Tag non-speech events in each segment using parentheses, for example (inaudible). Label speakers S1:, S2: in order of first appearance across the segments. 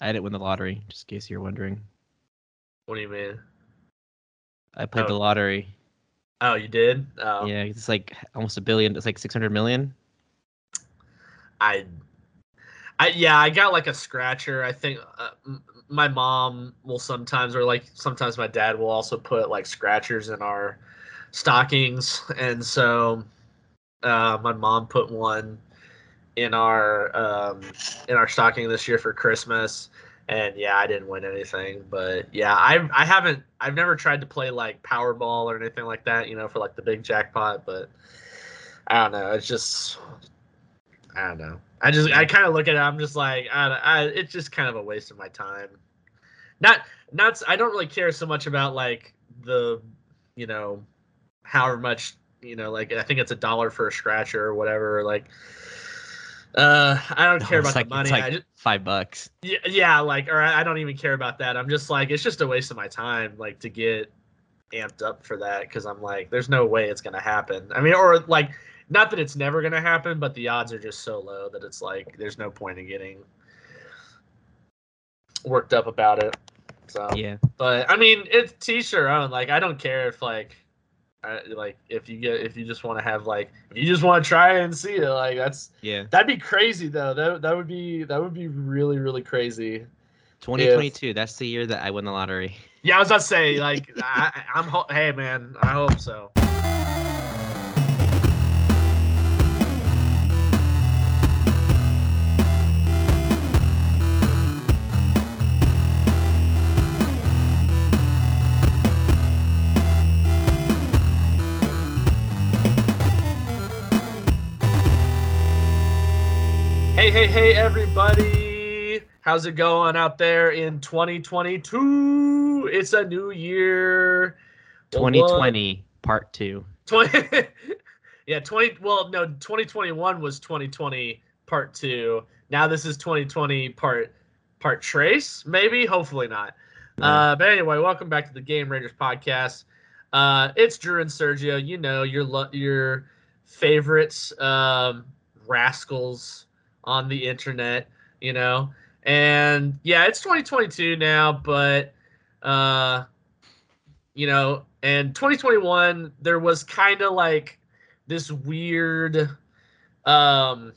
S1: I didn't win the lottery, just in case you're wondering.
S2: What do you mean?
S1: I played
S2: Oh.
S1: the lottery.
S2: Oh, you did? Oh,
S1: Yeah, it's like almost a billion. It's like 600 million.
S2: I, I yeah, I got like a scratcher. I think uh, m- my mom will sometimes, or like sometimes my dad will also put like scratchers in our stockings, and so uh, my mom put one in our um, in our stocking this year for Christmas. And yeah, I didn't win anything, but yeah, I I haven't I've never tried to play like Powerball or anything like that, you know, for like the big jackpot, but I don't know. It's just I don't know. I just I kind of look at it. I'm just like I, I it's just kind of a waste of my time. Not not I don't really care so much about like the you know however much you know like I think it's a dollar for a scratcher or whatever like uh I don't care about
S1: like,
S2: the money.
S1: Like
S2: I just,
S1: five bucks.
S2: yeah, yeah, like or I don't even care about that. I'm just like it's just a waste of my time like to get amped up for that because I'm like there's no way it's gonna happen. I mean, or like not that it's never gonna happen, but the odds are just so low that it's like there's no point in getting worked up about it. So,
S1: Yeah.
S2: but I mean, it's your own. Like I don't care if like. I, like if you get if you just want to have like if you just want to try and see it like that's
S1: Yeah.
S2: that'd be crazy though that that would be that would be really really crazy
S1: 2022. That's the year that I win the lottery.
S2: Yeah, I was about to say, (laughs) like, I- I'm. Hey, man, I hope so. Hey, hey, hey, everybody. How's it going out there in 2022? It's a new year. Well, what-
S1: 2020 part two.
S2: 20 (laughs) yeah 20 well no 2021 was 2020 part two now this is 2020 part part trace maybe hopefully not uh but anyway welcome back to the game raiders podcast uh it's drew and sergio you know your your favorites um rascals on the internet you know? And yeah it's 2022 now but uh you know and 2021 there was kind of like this weird um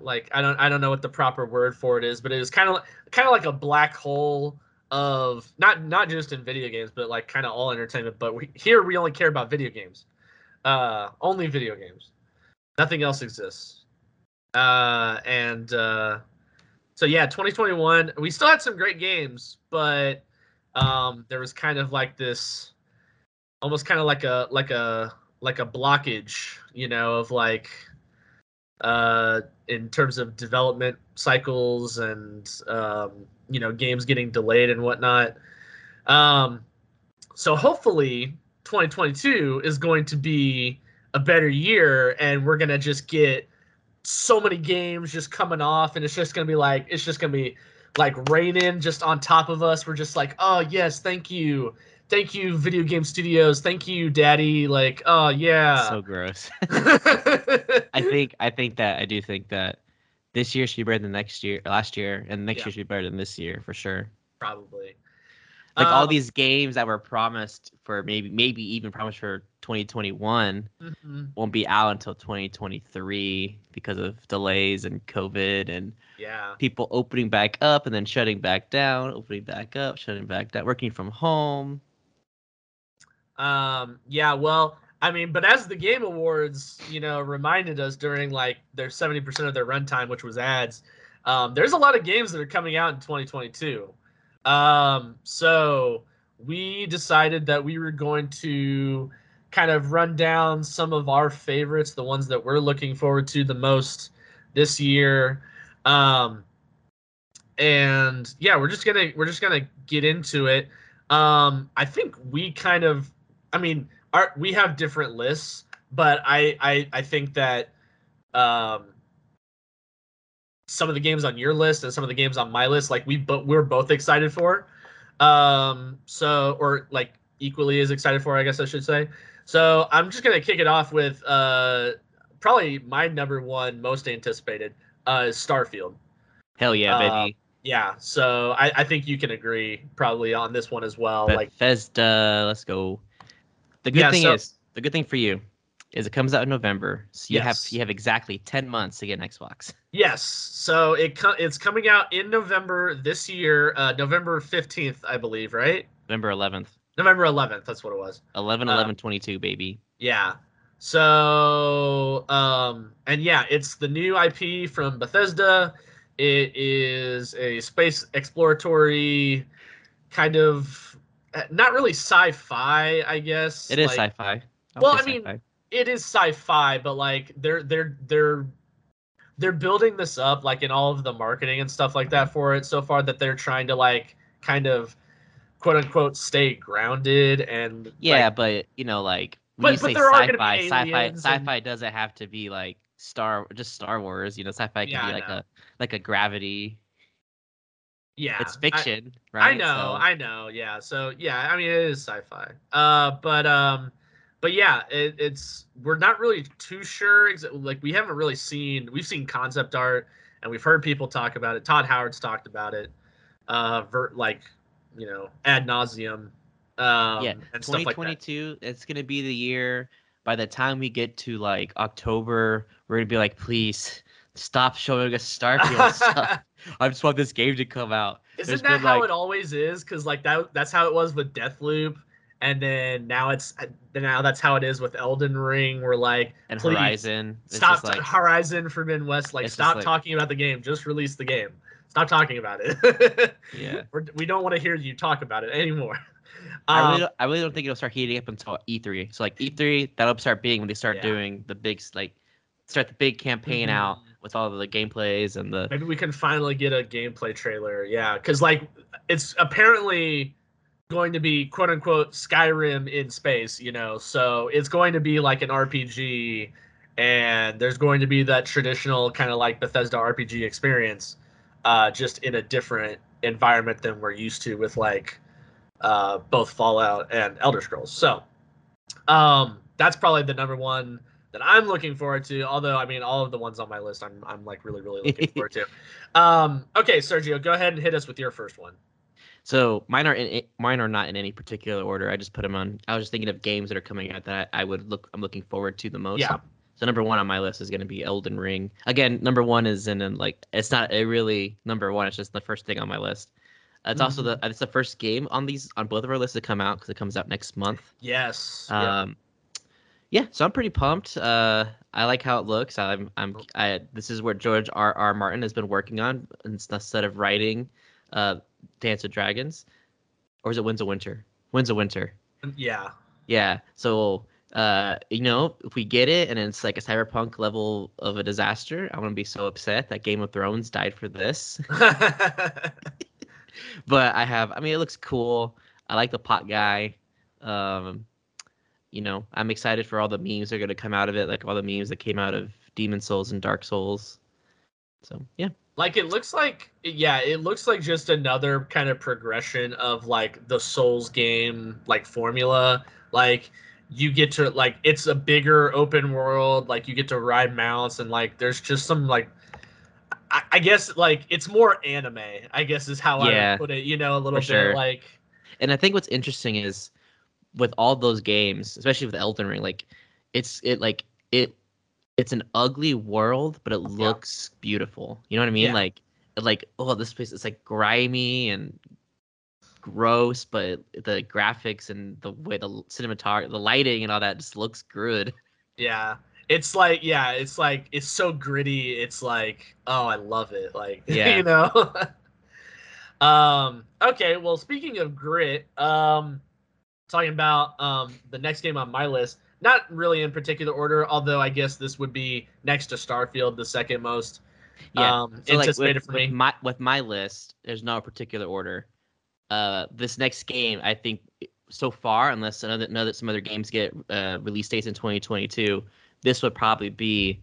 S2: like i don't i don't know what the proper word for it is but it was kind of kind of like a black hole of not not just in video games but like kind of all entertainment but we, here we only care about video games. Uh only video games. Nothing else exists uh and uh so yeah 2021 we still had some great games but um there was kind of like this almost kind of like a like a like a blockage you know of like uh in terms of development cycles and um you know games getting delayed and whatnot. Um so hopefully 2022 is going to be a better year and we're gonna just get so many games just coming off and it's just gonna be like it's just gonna be like raining just on top of us we're just like oh yes thank you thank you video game studios thank you daddy like oh yeah
S1: So gross. (laughs) I think I think that I do think that this year should be better than next year, last year, and next
S2: Yeah.
S1: year should be better than this year for sure.
S2: probably
S1: Like all
S2: Um,
S1: these games that were promised for maybe maybe even promised for 2021
S2: mhm,
S1: won't be out until 2023 because of delays and COVID and
S2: yeah
S1: people opening back up and then shutting back down, opening back up, shutting back down, working from home.
S2: Um, yeah, well, I mean, but as the Game Awards, you know, reminded us during like their 70% of their runtime, which was ads, um, there's a lot of games that are coming out in 2022. Um, so we decided that we were going to kind of run down some of our favorites, the ones that we're looking forward to the most this year. Um, and yeah, we're just gonna we're just gonna get into it. Um, I think we kind of, I mean, our we have different lists, but I I I think that um some of the games on your list and some of the games on my list, like we but we're both excited for. Um, so or like equally as excited for, I guess I should say. So I'm just gonna kick it off with uh probably my number one most anticipated uh is Starfield.
S1: Hell yeah,
S2: Uh,
S1: baby.
S2: yeah, so I, I think you can agree probably on this one as well. like
S1: Bethesda, let's go. The good
S2: Yeah,
S1: thing
S2: so-
S1: is, the good thing for you is it comes out in November, so you
S2: Yes.
S1: have you have exactly ten months to get an Xbox.
S2: yes, so it co- it's coming out in November this year, uh, November fifteenth, I believe, right?
S1: November 11th,
S2: November eleventh, that's what it was.
S1: 11
S2: Uh,
S1: 11 22, baby.
S2: Yeah. So, um, and yeah, it's the new IP from Bethesda. It is a space exploratory kind of, uh, not really sci-fi, I guess.
S1: It is
S2: like-
S1: sci-fi. I
S2: Well, I mean,
S1: sci-fi.
S2: It is sci-fi, but like they're they're they're they're building this up like in all of the marketing and stuff like that for it so far that they're trying to like kind of quote unquote stay grounded and
S1: yeah,
S2: like,
S1: but you know, like
S2: But-
S1: when you
S2: but
S1: say
S2: there are gonna be
S1: sci-fi, sci-fi,
S2: and-
S1: sci-fi doesn't have to be like Star, just Star Wars. You know, sci-fi can
S2: Yeah,
S1: be like a like a Gravity.
S2: yeah
S1: it's
S2: I-
S1: fiction, right?
S2: I know,
S1: So-
S2: I know. Yeah. So yeah, I mean it is sci-fi. Uh, but um, but yeah, it, it's we're not really too sure. Like we haven't really seen. We've seen concept art and we've heard people talk about it. Todd Howard's talked about it. Uh, ver- like you know ad nauseum. Um,
S1: yeah,
S2: like that.
S1: 2022. it's gonna be the year. By the time we get to like October, we're gonna be like, please stop showing us Starfield (laughs) stuff. I just want this game to come out.
S2: Isn't
S1: There's
S2: that
S1: been,
S2: how
S1: like-
S2: it always is? Because like that that's how it was with Deathloop. And then now it's now that's how it is with Elden Ring. We're like,
S1: And Horizon.
S2: Stop
S1: like
S2: Horizon Forbidden West. Like, stop
S1: like-
S2: talking about the game. Just release the game. Stop talking about it. (laughs)
S1: yeah.
S2: We're, we don't want to hear you talk about it anymore.
S1: I
S2: Um,
S1: really, don't, I really don't think it'll start heating up until E3. So like E3, that'll start being when they start
S2: Yeah.
S1: doing the big like, start the big campaign
S2: Mhm.
S1: out with all of the gameplays and the
S2: maybe we can finally get a gameplay trailer. Yeah, because like it's apparently going to be quote unquote Skyrim in space. You know, so it's going to be like an RPG, and there's going to be that traditional kind of like Bethesda RPG experience, uh, just in a different environment than we're used to with like uh, both Fallout and Elder Scrolls. So, um, that's probably the number one that I'm looking forward to. Although, I mean, all of the ones on my list, I'm I'm like really really looking (laughs) forward to. Um, okay, Sergio, go ahead and hit us with your first one.
S1: So mine are in, mine are not in any particular order. I just put them on. I was just thinking of games that are coming out that I, would look. I'm looking forward to the most.
S2: Yeah.
S1: So number one on my list is going to be Elden Ring. Again, number one is in, in like it's not a really number one. It's just the first thing on my list. It's also the
S2: Mm-hmm.
S1: it's the first game on these on both of our lists to come out because it comes out next month.
S2: Yes. yeah.
S1: Um, yeah, so I'm pretty pumped. Uh, I like how it looks. I'm, I'm, I. This is what George R. R. Martin has been working on instead of writing, uh, Dance of Dragons, or is it Winds of Winter? Winds of Winter.
S2: yeah.
S1: Yeah. So, uh, you know, if we get it and it's like a cyberpunk level of a disaster, I'm gonna be so upset that Game of Thrones died for this. (laughs) but I have. I mean, it looks cool. I like the pot guy. Um, you know, I'm excited for all the memes that are gonna come out of it, like all the memes that came out of Demon Souls and Dark Souls. So yeah,
S2: like it looks like yeah, it looks like just another kind of progression of like the Souls game like formula. Like you get to like it's a bigger open world, like you get to ride mounts and like there's just some like I, I guess like it's more anime, I guess is how I would put it, you know, a little bit
S1: sure.
S2: like
S1: and I think what's interesting is with all those games, especially with Elden Ring, like it's it like it it's an ugly world, but it looks beautiful. You know what I mean?
S2: Yeah.
S1: Like like oh this place is like grimy and gross, but the graphics and the way the cinematography, the lighting and all that just looks good.
S2: Yeah. It's like yeah, it's like it's so gritty. It's like oh, I love it. Like (laughs)
S1: Yeah.
S2: you know. (laughs) um okay, well speaking of grit, um talking about um the next game on my list, not really in particular order, although I guess this would be next to Starfield, the second most
S1: Yeah.
S2: um
S1: So like
S2: anticipated
S1: with,
S2: for
S1: with
S2: me.
S1: my with my list, there's no particular order. Uh, this next game, I think, so far, unless another, another some other games get uh, release dates in 2022, this would probably be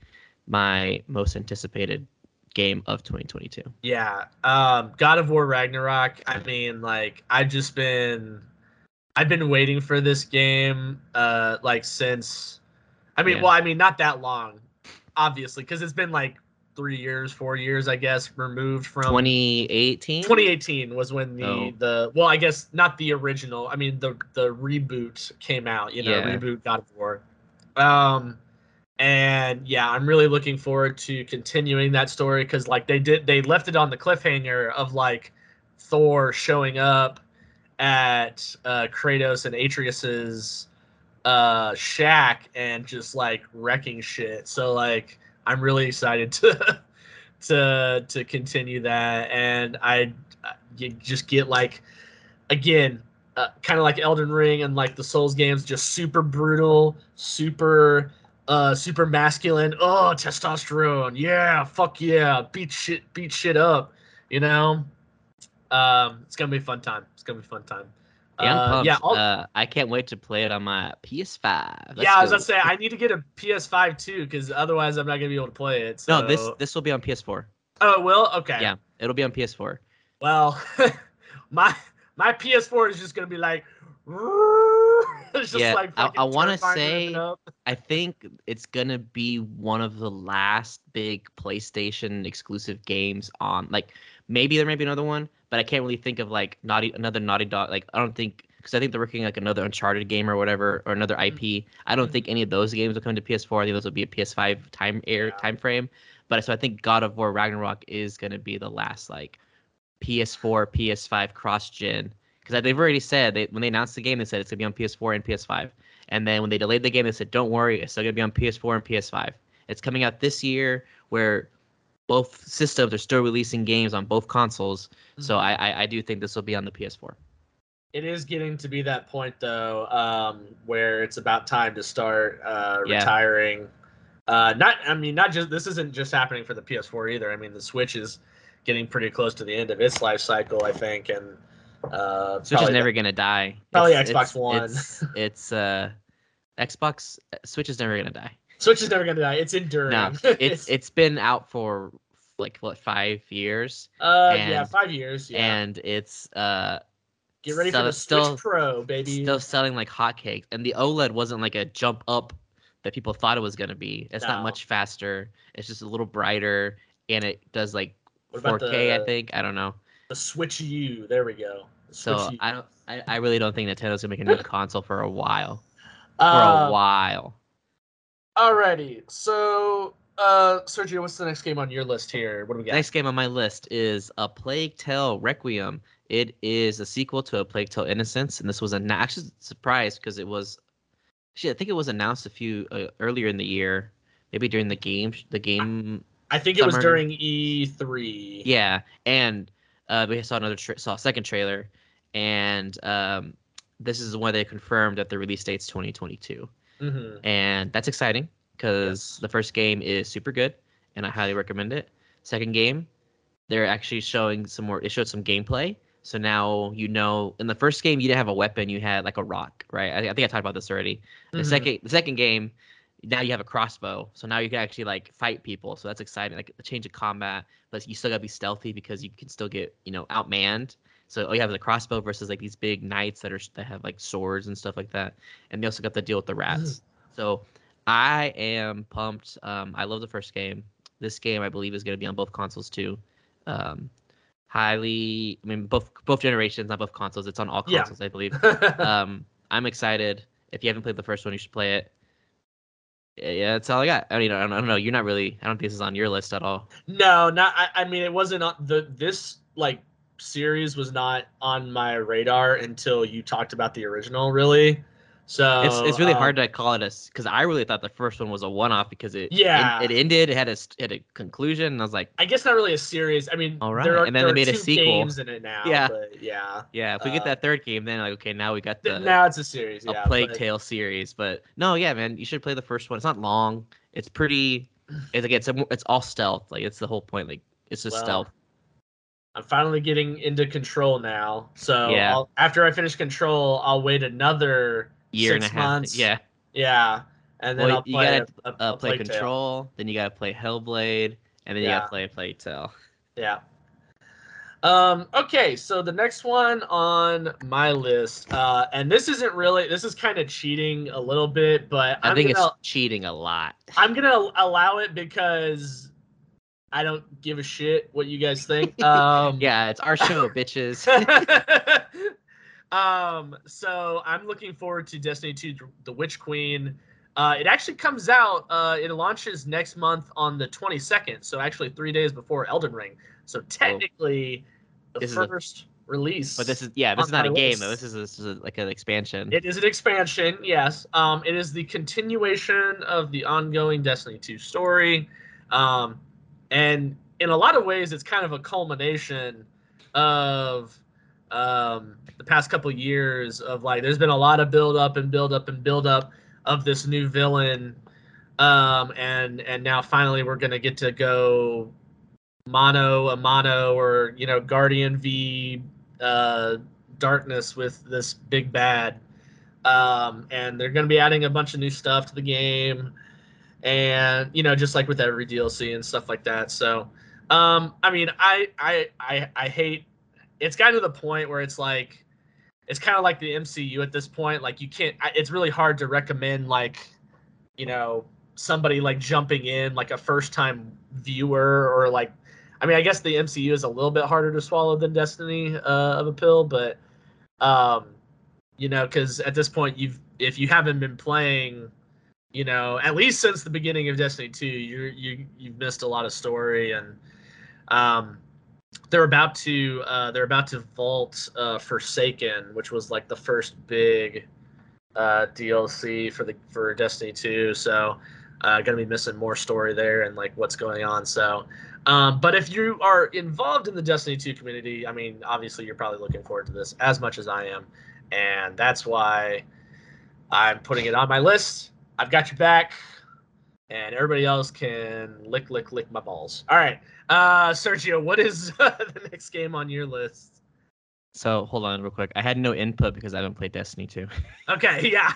S1: my most anticipated game of 2022.
S2: Yeah. Um God of War Ragnarok. I mean, like I've just been I've been waiting for this game uh like since I mean,
S1: Yeah.
S2: well, I mean not that long, obviously, because it's been like three years, four years, I guess, removed from
S1: 2018.
S2: 2018 was when the
S1: Oh.
S2: the well, I guess not the original. I mean the the reboot came out. You know,
S1: Yeah.
S2: reboot God of War. Um, and yeah, I'm really looking forward to continuing that story because like they did, they left it on the cliffhanger of like Thor showing up at uh, Kratos and Atreus's uh shack and just like wrecking shit. So like I'm really excited (laughs) to to to continue that and I you just get like again uh, kind of like Elden Ring and like the Souls games just super brutal, super uh super masculine. Oh, testosterone. Yeah, fuck yeah. Beat shit beat shit up, you know? Um it's going to be a fun time. It's going to be a fun time.
S1: Yeah,
S2: Uh, yeah,
S1: uh, I can't wait to play it on my PS5. Let's
S2: yeah, I was
S1: go.
S2: gonna say I need to get a PS5 too, because otherwise I'm not gonna be able to play it. So.
S1: No, this this will be on PS4.
S2: Oh, it will. Okay.
S1: Yeah, it'll be on PS4.
S2: Well, (laughs) my my PS4 is just gonna be like. (laughs) It's just
S1: Yeah,
S2: like
S1: I- I wanna say- I think it's gonna be one of the last big PlayStation exclusive games on. Like maybe there may be another one, but I can't really think of like Naughty another Naughty Dog. Like I don't think because I think they're working like another Uncharted game or whatever or another mm-hmm. IP. I don't think any of those games will come to PS4. I think those will be a PS5 time air
S2: Yeah.
S1: time frame. But so I think God of War Ragnarok is gonna be the last like PS4 PS5 cross gen because they've already said they when they announced the game they said it's gonna be on PS4 and PS5. And then when they delayed the game, they said, "Don't worry, it's still gonna be on PS4 and PS5. It's coming out this year, where both systems are still releasing games on both consoles. So
S2: Mm-hmm.
S1: I, I, I do think this will be on the PS4.
S2: It is getting to be that point though, um, where it's about time to start uh,
S1: Yeah.
S2: retiring. Uh, not, I mean, not just this isn't just happening for the PS4 either. I mean, the Switch is getting pretty close to the end of its life cycle, I think, and uh,
S1: Switch is never gonna die.
S2: probably
S1: It's-
S2: Xbox
S1: it's-
S2: One.
S1: It's, it's uh, Xbox Switch is never gonna die.
S2: Switch is never gonna die. It's enduring.
S1: No, (laughs) it's it's been out for like what five years,
S2: uh, yeah, five years. Yeah,
S1: and it's uh
S2: get ready for the Switch
S1: still-
S2: Pro, baby.
S1: still selling like hotcakes. And the OLED wasn't like a jump up that people thought it was gonna be. It's
S2: No.
S1: not much faster. It's just a little brighter, and it does like
S2: What
S1: 4K. I think I don't know.
S2: the Switch U. There we go. The
S1: So
S2: U.
S1: I don't. I, I really don't think Nintendo's gonna make a new (laughs) console for a while. For
S2: Uh,
S1: a while.
S2: Alrighty, so uh, Sergio, what's the next game on your list here? What do we got?
S1: Next game on my list is A Plague Tale Requiem. It is a sequel to A Plague Tale Innocence, and this was a actually surprised because it was. Actually, I think it was announced a few uh, earlier in the year, maybe during the game. The game
S2: I think it was during E3.
S1: Yeah, and uh, we saw another tra- saw a second trailer, and um, this is when they confirmed that the release date's 2022,
S2: hmm
S1: and that's exciting because the first game is super good, and I highly recommend it. Second game, they're actually showing some more. It showed some gameplay, so now you know. In the first game, you didn't have a weapon; you had like a rock, right? I, I think I talked about this already. The
S2: Mhm.
S1: second, the second game, now you have a crossbow, so now you can actually like fight people. So that's exciting, like a change of combat. But you still gotta be stealthy because you can still get you know outmanned. So all you have is a crossbow versus like these big knights that are that have like swords and stuff like that. And they also got to deal with the rats. so I am pumped. Um, I love the first game. This game I believe is gonna be on both consoles too. Um, highly, I mean both both generations, not both consoles. It's on all
S2: Yeah.
S1: consoles, I believe (laughs) um, I'm excited. If you haven't played the first one, you should play it. Yeah, that's all I got. I mean, I don't, I don't know. You're not really. I don't think this is on your list at all.
S2: no, not. I, I mean, it wasn't on the this like series was not on my radar until you talked about the original. Really, so
S1: It's it's really
S2: um,
S1: hard to call it a because I really thought the first one was a one off because it
S2: Yeah.
S1: it, it ended. It had a had a conclusion, and I was like,
S2: I guess not really a series. I mean,
S1: all right there
S2: are,
S1: and then they made a sequel.
S2: games in it now.
S1: Yeah.
S2: but yeah.
S1: yeah, if we get
S2: Uh,
S1: that third game, then like okay, now we got the
S2: now it's a series.
S1: a
S2: Yeah,
S1: Plague
S2: but-
S1: Tale series. But no, yeah, man, you should play the first one. It's not long. It's pretty. It's like it's a, it's all stealth. Like it's the whole point. Like it's just
S2: Well,
S1: stealth.
S2: I'm finally getting into Control now. So
S1: Yeah.
S2: I'll, after I finish Control, I'll wait another
S1: Year
S2: six
S1: and a half.
S2: months.
S1: Yeah.
S2: Yeah, and then
S1: Well,
S2: I'll
S1: you
S2: play
S1: gotta,
S2: a, a,
S1: uh,
S2: a
S1: play
S2: Plague Tale.
S1: Control, then you gotta play Hellblade, and then you gotta play Plague Tale.
S2: Yeah. Um, okay, so the next one on my list, uh, and this isn't really this is kind of cheating a little bit, but
S1: I
S2: I'm
S1: think
S2: gonna
S1: it's cheating a lot.
S2: I'm gonna allow it because I don't give a shit what you guys think. (laughs) Um,
S1: Yeah, it's our show, bitches. (laughs) (laughs)
S2: um, so I'm looking forward to Destiny 2: The Witch Queen. Uh, it actually comes out. Uh, it launches next month on the 22nd, so actually three days before Elden Ring. So technically, the
S1: This is a-
S2: first release.
S1: But this is yeah, this is not a game though. This is, this is like an expansion.
S2: It is an expansion, yes. Um, it is the continuation of the ongoing Destiny 2 story. Um, and in a lot of ways, it's kind of a culmination of um, the past couple years of like, there's been a lot of build up and build up and build up of this new villain. Um, and and now finally we're gonna get to go mono a mono or you know Guardian v uh, darkness with this big bad. Um, and they're to be adding a bunch of new stuff to the game. And you know just like with every dlc and stuff like that. So um, i mean I, I i i hate it's gotten to the point where it's like it's kind of like the mcu at this point like you can't it's really hard to recommend like you know somebody like jumping in like a first time viewer or like I mean, I guess the MCU is a little bit harder to swallow than Destiny uh, of a pill, but um, you know, because at this point, you've if you haven't been playing, you know, at least since the beginning of Destiny Two, you you you've missed a lot of story, and um, they're about to uh, they're about to vault uh, Forsaken, which was like the first big uh, DLC for the for Destiny Two, so uh, gonna be missing more story there and like what's going on, so. Um, but if you are involved in the Destiny 2 community, I mean, obviously you're probably looking forward to this as much as I am. And that's why I'm putting it on my list. I've got your back. And everybody else can lick, lick, lick my balls. All right. Uh, Sergio, what is (laughs) the next game on your list?
S1: So hold on real quick. I had no input because I haven't played Destiny 2. (laughs)
S2: Okay, (laughs) yeah.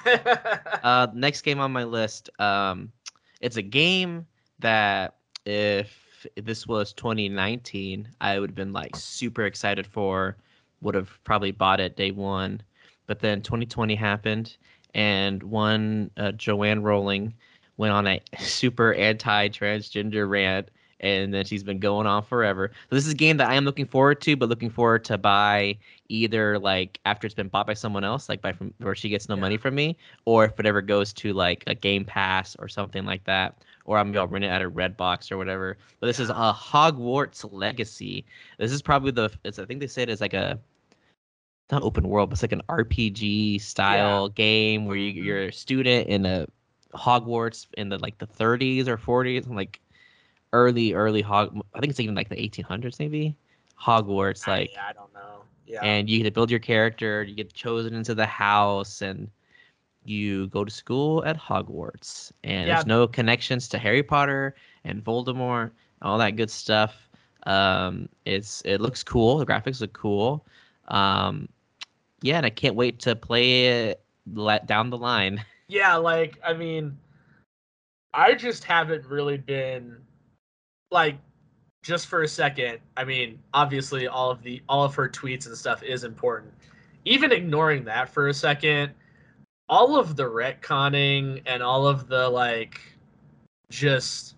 S1: uh, next game on my list. Um, it's a game that if this was 2019, I would have been like super excited for. Would have probably bought it day one, but then 2020 happened, and one uh, Joanne Rowling went on a super anti-transgender rant, and then she's been going on forever. So this is a game that I am looking forward to, but looking forward to buy either like after it's been bought by someone else, like by from where she gets no
S2: Yeah.
S1: money from me, or if it ever goes to like a Game Pass or something like that, or I'm gonna rent it at a Red Box or whatever. But this is a Hogwarts Legacy. This is probably the it's, I think they said it's like a not open world, but it's like an RPG style game where you, you're a student in a Hogwarts in the like the 30s or 40s, and like early early Hog. I think it's even like the 1800s maybe. Hogwarts like
S2: I, I don't know. Yeah.
S1: and you get to build your character you get chosen into the house and you go to school at hogwarts and
S2: Yeah.
S1: there's no connections to harry potter and voldemort all that good stuff um it's it looks cool the graphics look cool um yeah and i can't wait to play it let down the line (laughs)
S2: Yeah, like I mean, I just haven't really been like just for a second. I mean, obviously all of the all of her tweets and stuff is important. Even ignoring that for a second, all of the retconning and all of the like just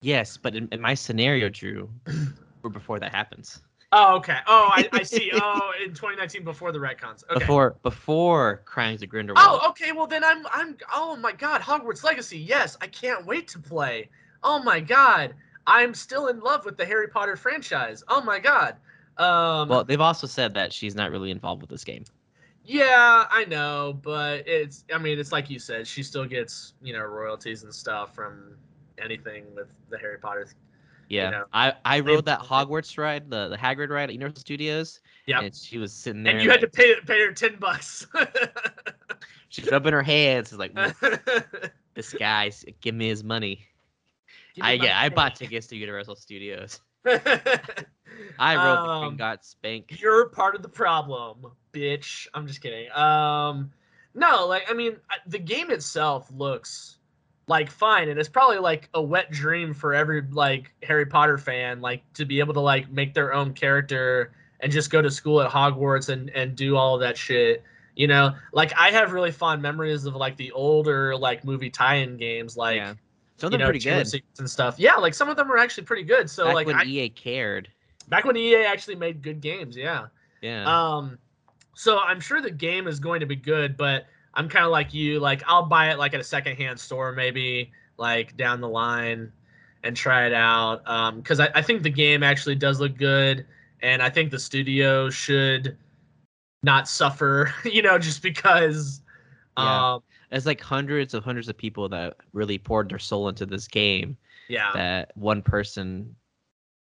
S1: yes but in, in my scenario drew (clears throat) or before that happens
S2: Oh, okay. Oh, I, I see. (laughs) Oh, in 2019 before the retcons. Okay.
S1: before before crimes of grindelwald
S2: Oh, okay. Well, then I'm I'm. Oh my God, Hogwarts Legacy. Yes, I can't wait to play. Oh my God, I'm still in love with the Harry Potter franchise. Oh my God. Um.
S1: well they've also said that she's not really involved with this game
S2: yeah, I know, but it's. I mean, it's like you said. She still gets you know royalties and stuff from anything with the Harry Potter.
S1: Yeah,
S2: know,
S1: I I rode that (laughs) Hogwarts ride, the the Hagrid ride at Universal Studios.
S2: Yeah.
S1: and she was sitting there.
S2: And you had to pay pay her ten bucks. (laughs)
S1: She's rubbing her hands, She's like "Mm, this (laughs) guy's give me his money. I yeah, I bought tickets to Universal Studios. (laughs) I rode the
S2: Um,
S1: King Got spanked.
S2: You're part of the problem, bitch. I'm just kidding. Um, no, like I mean, the game itself looks like fine, and it's probably like a wet dream for every like Harry Potter fan, like to be able to like make their own character and just go to school at Hogwarts and and do all that shit. You know, like I have really fond memories of like the older like movie tie-in games, like
S1: yeah, Some of
S2: you
S1: them
S2: know,
S1: pretty good.
S2: and stuff. Yeah, like some of them are actually pretty good. So
S1: Back
S2: like
S1: when
S2: I,
S1: EA cared.
S2: back when EA actually made good games, yeah.
S1: Yeah.
S2: Um, so I'm sure the game is going to be good, but I'm kind of like you. Like I'll buy it like at a secondhand store, maybe like down the line, and try it out. Um, because I, I think the game actually does look good, and I think the studio should not suffer. (laughs) You know, just because.
S1: Yeah.
S2: Um,
S1: It's like hundreds of hundreds of people that really poured their soul into this game
S2: yeah.
S1: that one person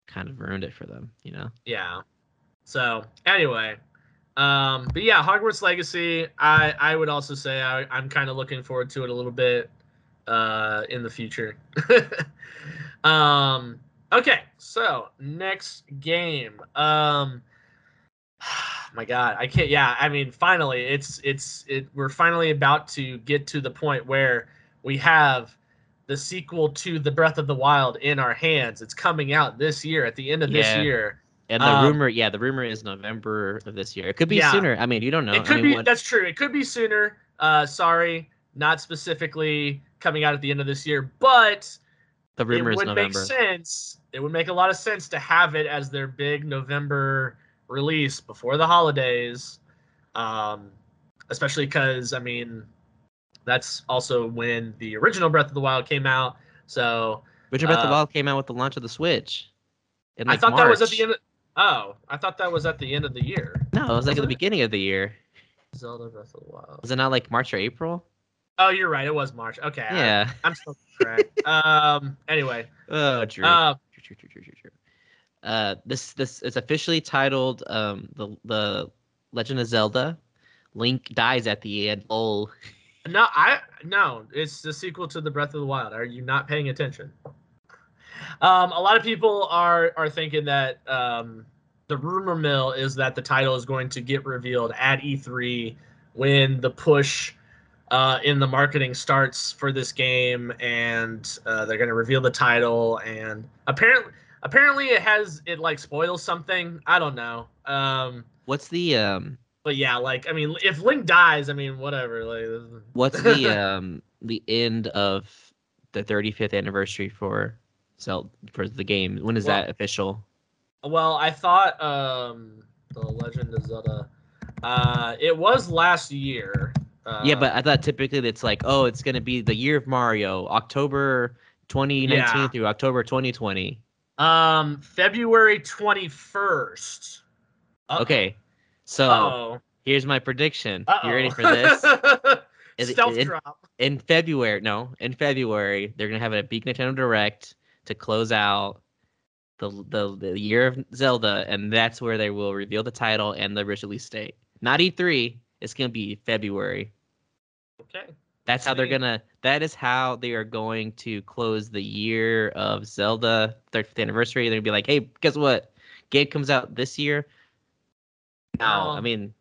S1: kind of ruined it for them, you know?
S2: Yeah. So anyway, um, but yeah, Hogwarts Legacy. I I would also say I, I'm kind of looking forward to it a little bit uh, in the future. (laughs) um, okay, so next game. Um, my God, I can't. Yeah, I mean, finally, it's it's it. We're finally about to get to the point where we have the sequel to the Breath of the Wild in our hands. It's coming out this year at the end of
S1: Yeah.
S2: this year.
S1: And the
S2: Um,
S1: rumor, yeah, the rumor is November of this year. It could be
S2: Yeah.
S1: sooner. I mean, you don't know.
S2: It could
S1: I mean,
S2: be.
S1: what-
S2: That's true. It could be sooner. Uh, sorry, not specifically coming out at the end of this year, but
S1: the rumor
S2: it
S1: is
S2: would make
S1: November.
S2: sense. It would make a lot of sense to have it as their big November release before the holidays, um, especially because I mean, that's also when the original Breath of the Wild came out. So
S1: Richard Breath of the
S2: uh,
S1: Wild came out with the launch of the Switch. In,
S2: I
S1: like,
S2: thought that was at the end. Of, oh, I thought that was at the end of the year.
S1: No, it was like at the beginning of the year.
S2: Zelda Breath of the Wild.
S1: Was it not like March or April?
S2: Oh, you're right. It was March. Okay.
S1: Yeah.
S2: I'm still correct. (laughs) um. Anyway.
S1: Oh, Drew.
S2: Uh,
S1: True, true, true, true, true, true. Uh, this this is officially titled um the the Legend of Zelda. Link dies at the end. Oh,
S2: no, I no. It's the sequel to the Breath of the Wild. Are you not paying attention? Um. A lot of people are are thinking that um the rumor mill is that the title is going to get revealed at E3 when the push uh, in the marketing starts for this game, and uh, they're going to reveal the title. And apparently, apparently, it has it like spoils something. I don't know. Um.
S1: what's the um
S2: but yeah, like I mean, if Link dies, I mean, whatever. Like, (laughs)
S1: what's the um the end of the 35th anniversary for Zelda for the game? When is
S2: Well,
S1: that official?
S2: well, I thought um, the Legend of Zelda. Uh, it was last year. Uh,
S1: yeah, but I thought typically it's like, oh, it's gonna be the year of Mario, October 2019
S2: Yeah.
S1: through October 2020.
S2: Um, February twenty first.
S1: Okay, so
S2: Oh.
S1: here's my prediction.
S2: Uh-oh.
S1: You ready for this? (laughs)
S2: Stealth
S1: it-
S2: drop.
S1: in February, no, in February, they're gonna have a big Nintendo Direct to close out the the, the year of Zelda, and that's where they will reveal the title and the release date. Not E3. It's gonna be February.
S2: Okay.
S1: That's how they're gonna. That is how they are going to close the year of Zelda 35th anniversary. They're gonna be like, hey, guess what? Game comes out this year. Now, I
S2: Um,
S1: mean,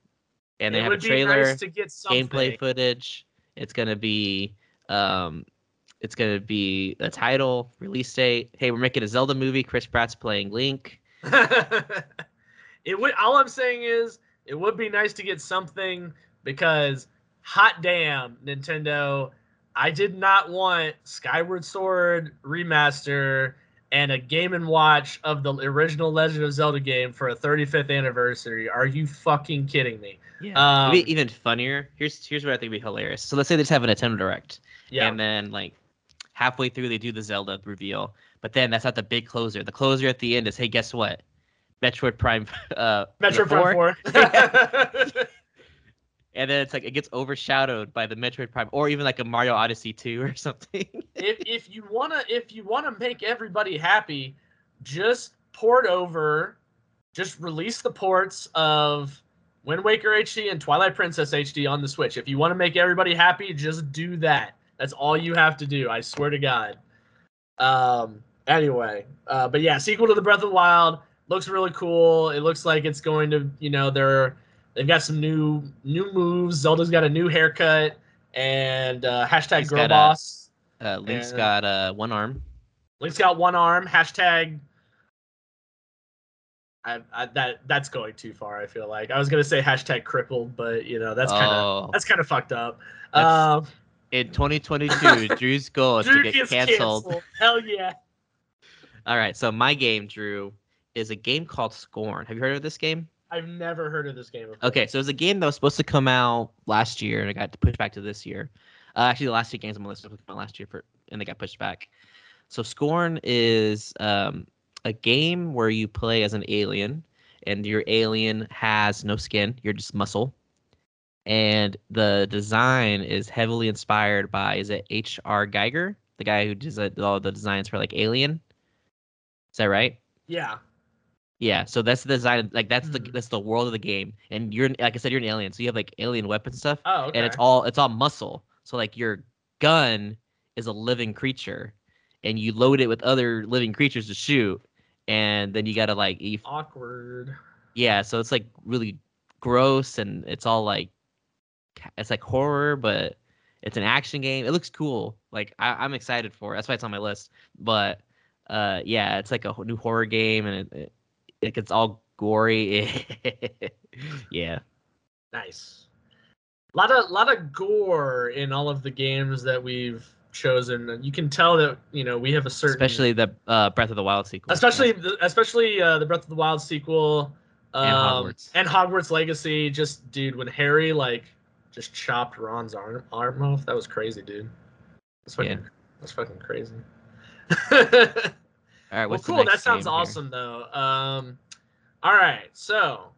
S1: and they have a trailer
S2: nice to get something.
S1: gameplay footage. It's gonna be um it's gonna be a title, release date. Hey, we're making a Zelda movie. Chris Pratt's playing Link. (laughs)
S2: it would. All I'm saying is, it would be nice to get something because, hot damn, Nintendo, I did not want Skyward Sword remaster and a Game and Watch of the original Legend of Zelda game for a 35th anniversary. Are you fucking kidding me?
S1: Yeah.
S2: Um,
S1: even funnier. Here's here's what I think would be hilarious. So let's say they just have a Nintendo Direct,
S2: Yeah.
S1: and then like halfway through they do the Zelda reveal, but then that's not the big closer. The closer at the end is, hey, guess what? Metroid Prime. (laughs) Uh, Metroid
S2: Prime 4. (laughs) (laughs)
S1: and then it's like it gets overshadowed by the Metroid Prime, or even like a Mario Odyssey 2 or (laughs) something.
S2: if if you wanna if you wanna make everybody happy, just port over, just release the ports of Wind Waker HD and Twilight Princess HD on the Switch. If you want to make everybody happy, just do that. That's all you have to do. I swear to God. Um. Anyway, uh, but yeah, sequel to the Breath of the Wild looks really cool. It looks like it's going to, you know, they're they've got some new new moves. Zelda's got a new haircut and uh, hashtag
S1: He's
S2: girl
S1: a-
S2: boss.
S1: Uh, Link's
S2: And-
S1: got uh, one arm.
S2: Link's got one arm. Hashtag. I, I, that that's going too far. I feel like I was gonna say hashtag crippled, but you know that's kind of
S1: oh,
S2: that's kind of fucked up. Um,
S1: in 2022, (laughs) Drew's goal is
S2: Drew
S1: to get
S2: gets
S1: canceled.
S2: Hell yeah.
S1: All right, so my game, Drew, is a game called Scorn. Have you heard of this game?
S2: I've never heard of this game before.
S1: Okay, so it's a game that was supposed to come out last year, and it got pushed back to this year. Uh, actually, the last two games on my list were supposed to come out last year, for, and they got pushed back. So Scorn is um, a game where you play as an alien, and your alien has no skin; you're just muscle. And the design is heavily inspired by is it H.R. Giger, the guy who does all the designs for like Alien? Is that right?
S2: Yeah.
S1: Yeah, so that's the design. Like that's the
S2: Mhm.
S1: that's the world of the game, and you're like I said, you're an alien, so you have like alien weapons stuff,
S2: Oh, okay.
S1: and it's all it's all muscle. So like your gun is a living creature, and you load it with other living creatures to shoot, and then you gotta like you,
S2: awkward.
S1: yeah. So it's like really gross, and it's all like it's like horror, but it's an action game. It looks cool. Like I, I'm excited for it. That's why it's on my list. But uh, yeah, it's like a new horror game, and it, it, it gets all gory. (laughs) yeah,
S2: Nice. A lot of lot of gore in all of the games that we've chosen, and you can tell that you know we have a certain,
S1: especially the uh, Breath of the Wild sequel.
S2: especially the, especially uh, the Breath of the Wild sequel, um,
S1: And Hogwarts.
S2: and Hogwarts Legacy. Just dude, when Harry like just chopped Ron's arm arm off, that was crazy, dude. That's fucking
S1: Yeah.
S2: that's fucking crazy. (laughs)
S1: All right,
S2: well, cool. That sounds
S1: game here?
S2: awesome, though. Um, all right, so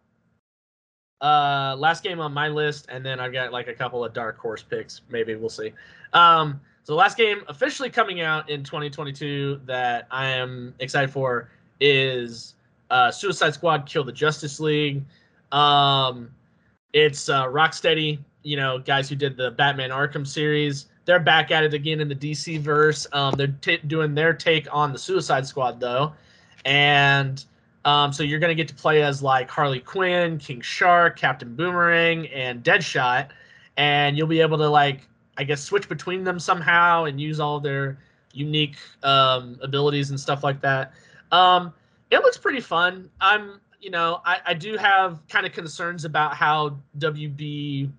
S2: uh, last game on my list, and then I've got like a couple of dark horse picks. Maybe we'll see. Um, so the last game officially coming out in 2022 that I am excited for is uh, Suicide Squad: Kill the Justice League. Um, it's uh, Rocksteady, you know, guys who did the Batman Arkham series. They're back at it again in the DC verse. Um, they're ta doing their take on the Suicide Squad though, and um, so you're gonna get to play as like Harley Quinn, King Shark, Captain Boomerang, and Deadshot, and you'll be able to like I guess switch between them somehow and use all their unique um, abilities and stuff like that. Um, it looks pretty fun. I'm you know I, I do have kind of concerns about how WB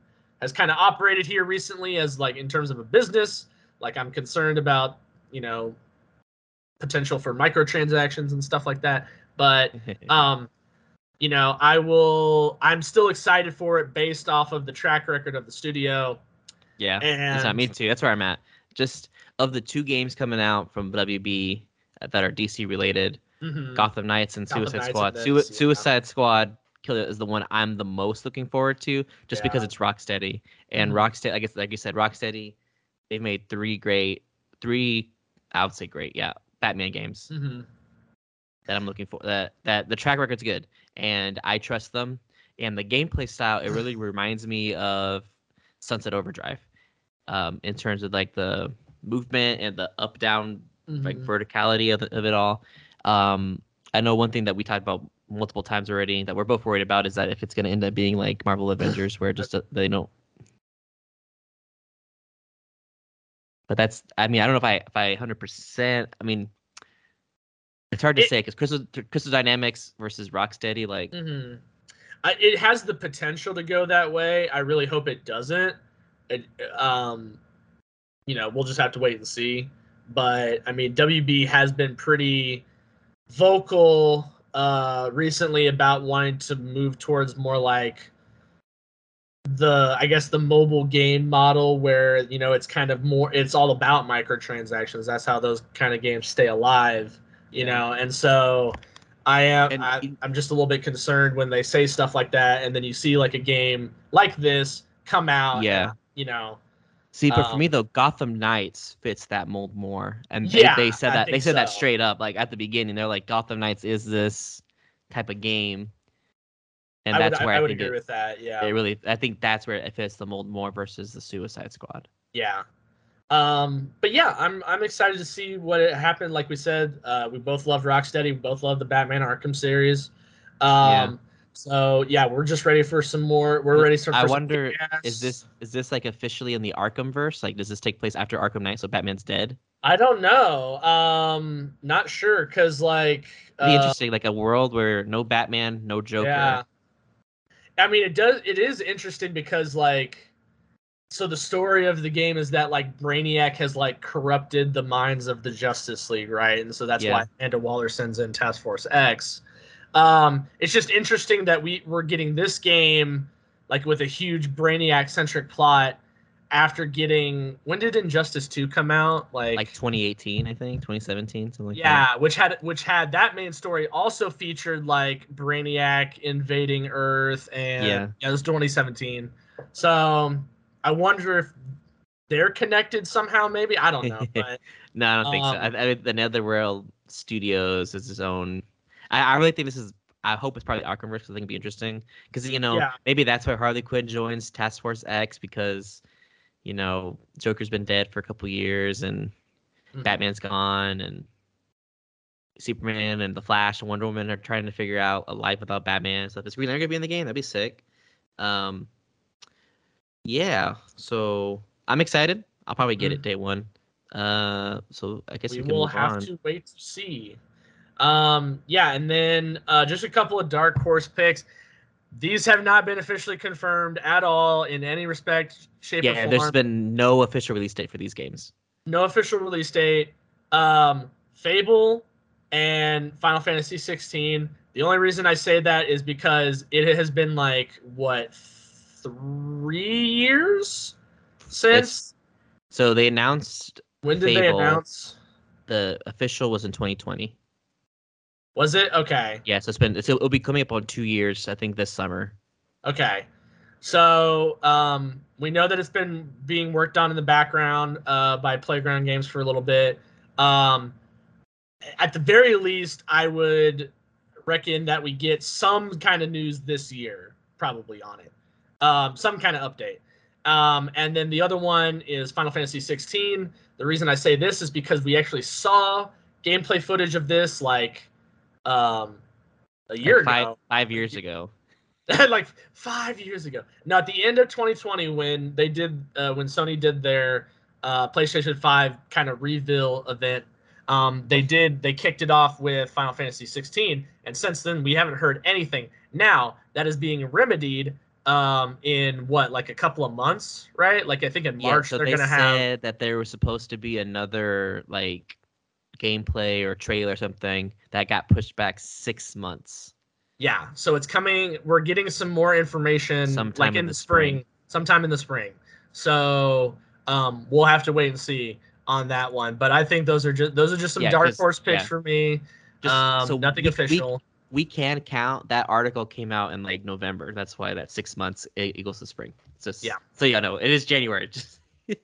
S2: has kind of operated here recently as like in terms of a business. Like I'm concerned about you know potential for microtransactions and stuff like that. But (laughs) um, you know, I will. I'm still excited for it based off of the track record of the studio.
S1: yeah,
S2: And
S1: not me too. That's where I'm at. Just of the two games coming out from WB that are DC related,
S2: Mhm.
S1: Gotham Knights and
S2: Gotham
S1: Suicide
S2: Knights
S1: Squad.
S2: and then
S1: Sui-
S2: yeah.
S1: Suicide Squad Kill is the one I'm the most looking forward to, just because
S2: Yeah.
S1: it's Rocksteady and
S2: Mhm.
S1: Rocksteady. I guess like you said, Rocksteady. They've made three great, three I would say great, yeah, Batman games
S2: Mhm.
S1: that I'm looking for. That that the track record's good, and I trust them. And the gameplay style, it really (sighs) reminds me of Sunset Overdrive, um, in terms of like the movement and the up down like
S2: Mhm.
S1: verticality of, of it all. Um, I know one thing that we talked about multiple times already that we're both worried about is that if it's going to end up being like Marvel Avengers, where just uh, they don't. But that's, I mean, I don't know if I if I hundred percent. I mean, it's hard to
S2: It-
S1: say because Crystal Crystal Dynamics versus Rocksteady, like
S2: Mhm. I, it has the potential to go that way. I really hope it doesn't. It, um, you know, we'll just have to wait and see. But I mean, WB has been pretty vocal uh, recently about wanting to move towards more like the, I guess, the mobile game model where you know it's kind of more, it's all about microtransactions. That's how those kind of games stay alive. You know, and so I am.
S1: And
S2: I, I'm just a little bit concerned when they say stuff like that, and then you see like a game like this come out.
S1: Yeah.
S2: and, you know.
S1: See, but for me
S2: Um,
S1: though, Gotham Knights fits that mold more, and
S2: Yeah,
S1: they, they said that they said that straight up, like at the beginning. They're like, Gotham Knights is this type of game, and
S2: I
S1: that's
S2: I,
S1: where I,
S2: I would
S1: think
S2: agree
S1: it,
S2: with that. Yeah.
S1: it really. I think that's where it fits the mold more versus the Suicide Squad.
S2: Yeah. Um, but yeah, I'm I'm excited to see what it happened. Like we said, uh, we both love Rocksteady. We both love the Batman Arkham series. Um,
S1: Yeah.
S2: So yeah, we're just ready for some more. We're ready for.
S1: I
S2: some
S1: wonder, Is this is this like officially in the Arkham verse? Like, does this take place after Arkham Knight? So Batman's dead.
S2: I don't know. Um, not sure because like.
S1: It'd be
S2: uh,
S1: interesting, like a world where no Batman, no Joker.
S2: Yeah. I mean, it does. It is interesting because like, so the story of the game is that like Brainiac has like corrupted the minds of the Justice League, right? And so that's
S1: Yeah.
S2: why Amanda Waller sends in Task Force X. Um, it's just interesting that we we're getting this game like with a huge Brainiac centric plot after getting when did Injustice 2 come out? Like,
S1: Like 2018, I think, 2017, something like that.
S2: yeah, which had which had that main story also featured like Brainiac invading Earth and
S1: Yeah.
S2: yeah, it was 2017. So I wonder if they're connected somehow. Maybe I don't know, (laughs) but
S1: No, I don't think so.
S2: Um,
S1: I, I, the NetherRealm Studios is its own. I, I really think this is. I hope it's probably Arkhamverse because I think it'd be interesting. Because you know
S2: Yeah.
S1: maybe that's why Harley Quinn joins Task Force X because you know Joker's been dead for a couple years and
S2: Mhm.
S1: Batman's gone and Superman and the Flash and Wonder Woman are trying to figure out a life without Batman. So if it's Green Lantern gonna be in the game, that'd be sick. Um, yeah. So I'm excited. I'll probably get it day one. Uh, so I guess
S2: we
S1: we,
S2: will have
S1: on.
S2: to wait to see. Um, yeah, and then uh, just a couple of dark horse picks. These have not been officially confirmed at all in any respect, shape, or
S1: Yeah, there's been no official release date for these games.
S2: no official release date. Um, Fable and Final Fantasy 16. The only reason I say that is because it has been like what three years since.
S1: It's- So they announced
S2: when did they announce?
S1: the official was in 2020.
S2: Was it okay?
S1: Yeah, so it's been it's, it'll be coming up on two years, I think, this summer.
S2: Okay. So um, we know that it's been being worked on in the background uh, by Playground Games for a little bit. Um, at the very least, I would reckon that we get some kind of news this year, probably on it, um, some kind of update. Um, and then the other one is Final Fantasy 16. The reason I say this is because we actually saw gameplay footage of this like um, a year
S1: Like five,
S2: ago
S1: five years ago. (laughs)
S2: like five years ago. Now, at the end of 2020, when they did, uh, when Sony did their uh, PlayStation 5 kind of reveal event, um, they did, they kicked it off with Final Fantasy 16, and since then we haven't heard anything. Now that is being remedied um, in what, like a couple of months, right? Like I think in
S1: Yeah,
S2: March
S1: so
S2: they're
S1: they
S2: gonna have.
S1: said that there was supposed to be another like gameplay or trailer or something that got pushed back six months.
S2: Yeah, so it's coming. We're getting some more information,
S1: Sometime
S2: like
S1: in
S2: in
S1: the
S2: spring,
S1: spring.
S2: sometime in the spring. So um, we'll have to wait and see on that one. But I think those are just those are just some
S1: Yeah,
S2: dark horse picks
S1: yeah.
S2: for me.
S1: Just
S2: um,
S1: so
S2: nothing
S1: we- we-
S2: official.
S1: We, can count that article came out in like November. That's why that six months equals the spring. It's just,
S2: Yeah.
S1: So yeah, no, it is January. (laughs)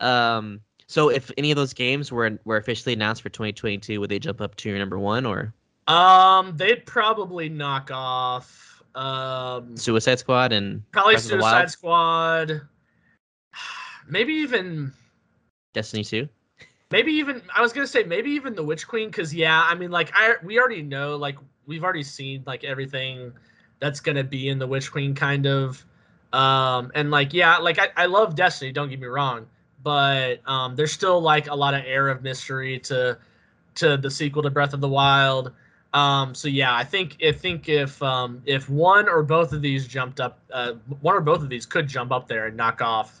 S1: Um. So if any of those games were were officially announced for 2022, would they jump up to your number one or
S2: Um, they'd probably knock off um,
S1: Suicide Squad and
S2: probably
S1: Breath
S2: Suicide Squad. (sighs) Maybe even
S1: Destiny 2?
S2: maybe even I was gonna say maybe even the Witch Queen because yeah, I mean like I we already know like we've already seen like everything that's gonna be in the Witch Queen kind of, um and like yeah like I, I love Destiny don't get me wrong but um there's still like a lot of air of mystery to to the sequel to Breath of the Wild. Um, so yeah, I think I think if um, if one or both of these jumped up, uh, one or both of these could jump up there and knock off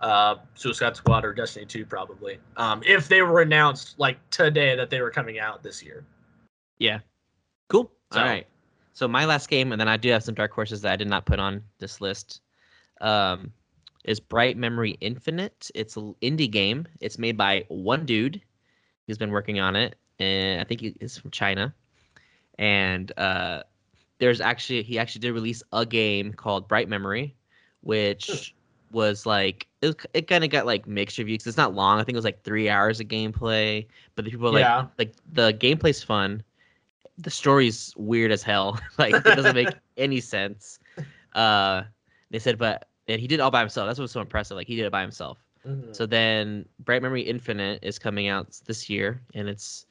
S2: uh, Suicide Squad or Destiny 2 probably. Um, if they were announced like today that they were coming out this year.
S1: Yeah. Cool.
S2: So-
S1: All right. So my last game, and then I do have some dark horses that I did not put on this list, um, is Bright Memory Infinite. It's an indie game. It's made by one dude. who's been working on it, and I think he is from China. And uh, there's actually he actually did release a game called Bright Memory, which was like it, it kind of got like mixed reviews. It's not long. I think it was like three hours of gameplay, but the people were like
S2: yeah.
S1: like the gameplay's fun. The story's weird as hell. (laughs) like it doesn't make (laughs) any sense. Uh, they said, but and he did it all by himself. That's what's so impressive. Like he did it by himself.
S2: Mhm.
S1: So then, Bright Memory Infinite is coming out this year, and it's,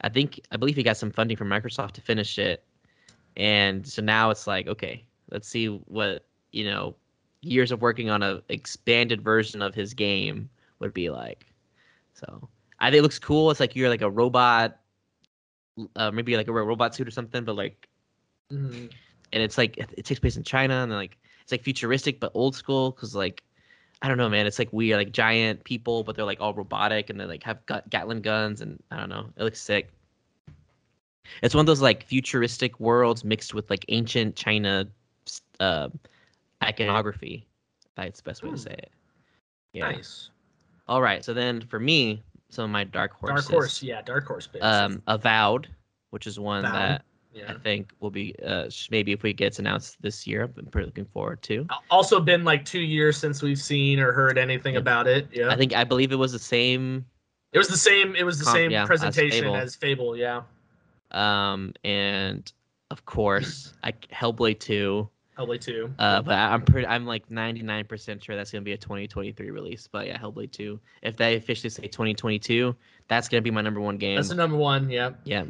S1: I think, I believe he got some funding from Microsoft to finish it, and so now it's like, okay, let's see what you know, years of working on a expanded version of his game would be like. So I think it looks cool. It's like you're like a robot, uh, maybe like a robot suit or something, but like,
S2: Mhm.
S1: and it's like it, it takes place in China, and like it's like futuristic but old school because like I don't know, man. It's like we are like giant people, but they're like all robotic and they like have got Gatling guns and I don't know. It looks sick. It's one of those like futuristic worlds mixed with like ancient China uh, iconography. That's the best way to
S2: Hmm.
S1: say it. Yeah.
S2: Nice.
S1: All right. So then for me, some of my dark horses.
S2: Dark horse, yeah, dark horse picks.
S1: Um, Avowed, which is one
S2: Avowed,
S1: that
S2: yeah.
S1: I think will be uh, maybe if we gets announced this year. I'm pretty looking forward to.
S2: Also been like two years since we've seen or heard anything
S1: Yeah.
S2: about it. Yeah.
S1: I think I believe it was the same
S2: it was the same it was the
S1: Com-
S2: same
S1: yeah, as
S2: presentation
S1: Fable.
S2: as Fable, yeah.
S1: um and of course I Hellblade 2
S2: Hellblade 2.
S1: uh but I'm pretty I'm like 99% sure that's going to be a 2023 release but yeah Hellblade 2 if they officially say 2022 that's going to be my number one game
S2: That's the number one, yeah.
S1: yeah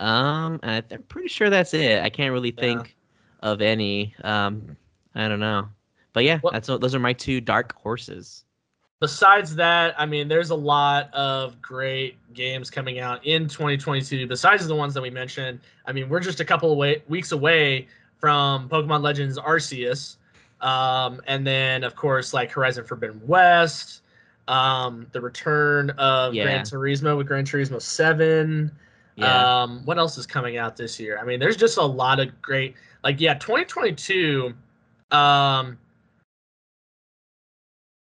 S1: um I- I'm pretty sure that's it I can't really
S2: Yeah.
S1: think of any um I don't know but yeah
S2: What-
S1: that's those are my two dark horses
S2: Besides that, I mean, there's a lot of great games coming out in 2022. Besides the ones that we mentioned, I mean, we're just a couple of way, weeks away from Pokemon Legends Arceus, um, and then of course like Horizon Forbidden West, um, the return of
S1: Yeah.
S2: Gran Turismo with Gran Turismo Seven.
S1: Yeah
S2: Um, what else is coming out this year? I mean, there's just a lot of great, like, yeah, 2022. Um,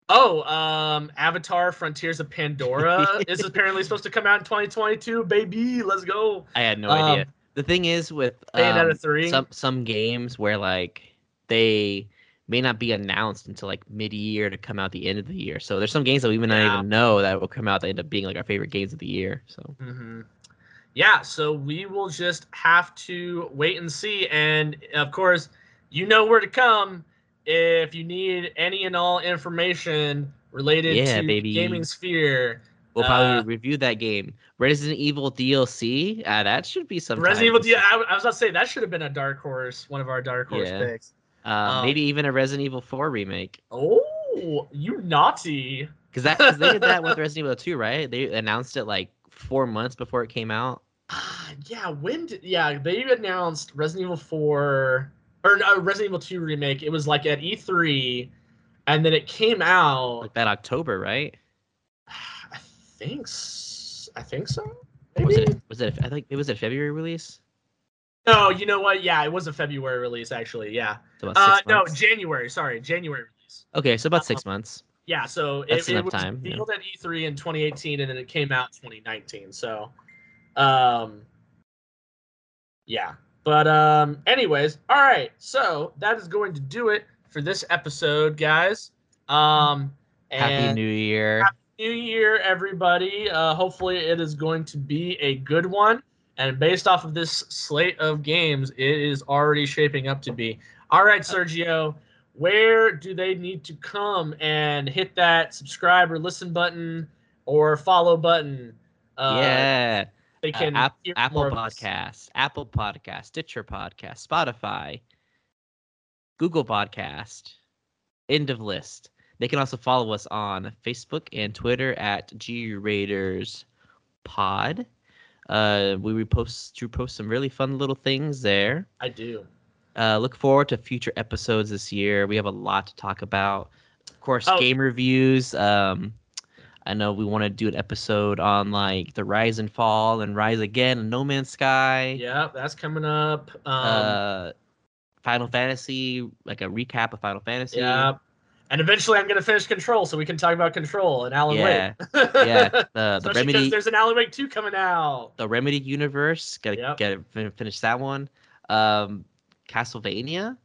S2: oh, um, Avatar: Frontiers of Pandora (laughs) is apparently supposed to come out in 2022. Baby, let's go.
S1: I had no
S2: um,
S1: idea the thing is with um,
S2: 3.
S1: some some games where like they may not be announced until like mid-year to come out the end of the year. So there's some games that we even not
S2: Yeah.
S1: even know that will come out that end up being like our favorite games of the year. So
S2: hmm Yeah, so we will just have to wait and see. And of course, you know where to come if you need any and all information related
S1: Yeah,
S2: to
S1: baby.
S2: gaming sphere.
S1: we'll probably
S2: Uh,
S1: review that game. Resident Evil DLC, uh, that should be some
S2: Resident Evil. I, I was about to say that should have been a dark horse, one of our dark horse
S1: Yeah.
S2: picks.
S1: uh,
S2: um,
S1: maybe even a Resident Evil 4 remake.
S2: Oh, you naughty!
S1: Because that cause they did that with Resident Evil 2, right? They announced it like four months before it came out.
S2: Ah, yeah. When? Did, yeah, they announced Resident Evil Four or no, Resident Evil Two remake. It was like at E3, and then it came out.
S1: Like that October, right? (sighs)
S2: I think. I think so.
S1: Or was it? Was it? I think it was a February release.
S2: No, you know what? Yeah, it was a February release actually. Yeah.
S1: So
S2: Uh, no. January. Sorry, January release.
S1: Okay, so about six months.
S2: Yeah, so it, it was
S1: time, yeah.
S2: revealed at E3 in 2018, and then it came out 2019. So, um, yeah. But um, anyways, all right. So that is going to do it for this episode, guys. Um,
S1: Happy New Year.
S2: Happy New Year, everybody. Uh, hopefully, it is going to be a good one. And based off of this slate of games, it is already shaping up to be. All right, Sergio, where do they need to come and hit that subscribe or listen button or follow button? Uh,
S1: yeah.
S2: They
S1: Uh,
S2: can
S1: App-
S2: hear
S1: Apple
S2: more of us.
S1: Podcasts, Apple Podcast, Stitcher Podcast, Spotify, Google Podcast, end of list. They can also follow us on Facebook and Twitter at G Raiders Pod. Uh, we repost to post some really fun little things there.
S2: I do.
S1: Uh, look forward to future episodes this year. We have a lot to talk about. Of course,
S2: Oh.
S1: game reviews. Um, I know we want to do an episode on like the Rise and Fall and Rise Again and No Man's Sky.
S2: Yeah, that's coming up. Um,
S1: uh, Final Fantasy, like a recap of Final Fantasy.
S2: yeah. And eventually, I'm going to finish Control so we can talk about Control and Alan
S1: Yeah.
S2: Wake.
S1: yeah. The (laughs) the
S2: Especially
S1: Remedy
S2: there's an Alan Wake 2 coming out.
S1: the Remedy universe. Gotta
S2: Yep.
S1: get fin- finish that one. Um, Castlevania.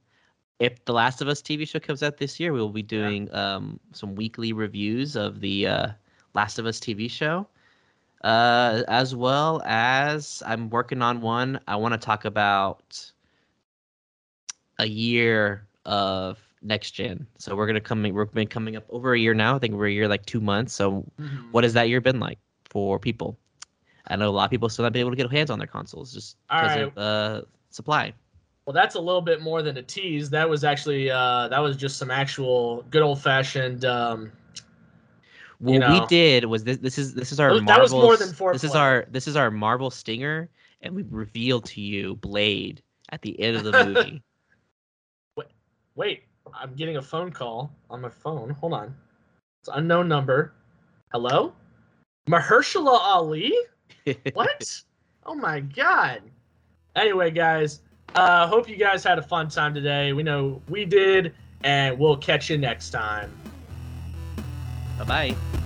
S1: If the Last of Us TV show comes out this year, we will be doing um some weekly reviews of the uh, Last of Us TV show. Uh, as well as I'm working on one. I want to talk about a year of next gen. So we're gonna come. We've been coming up over a year now. I think we're a year like two months. So what has that year been like for people? I know a lot of people still not been able to get hands on their consoles just because
S2: right.
S1: of uh, supply.
S2: Well, that's a little bit more than a tease. That was actually uh, that was just some actual good old fashioned. Um,
S1: What
S2: You
S1: we did was this. This is this is our
S2: That was-
S1: Marvel.
S2: that was more than four.
S1: This is our this is our Marvel stinger, and we revealed to you Blade at the end of the (laughs) movie.
S2: wait, I'm getting a phone call on my phone. Hold on. It's an unknown number. Hello? Mahershala Ali? (laughs) What? oh my god. Anyway, guys, uh hope you guys had a fun time today. We know we did, and we'll catch you next time.
S1: Bye bye.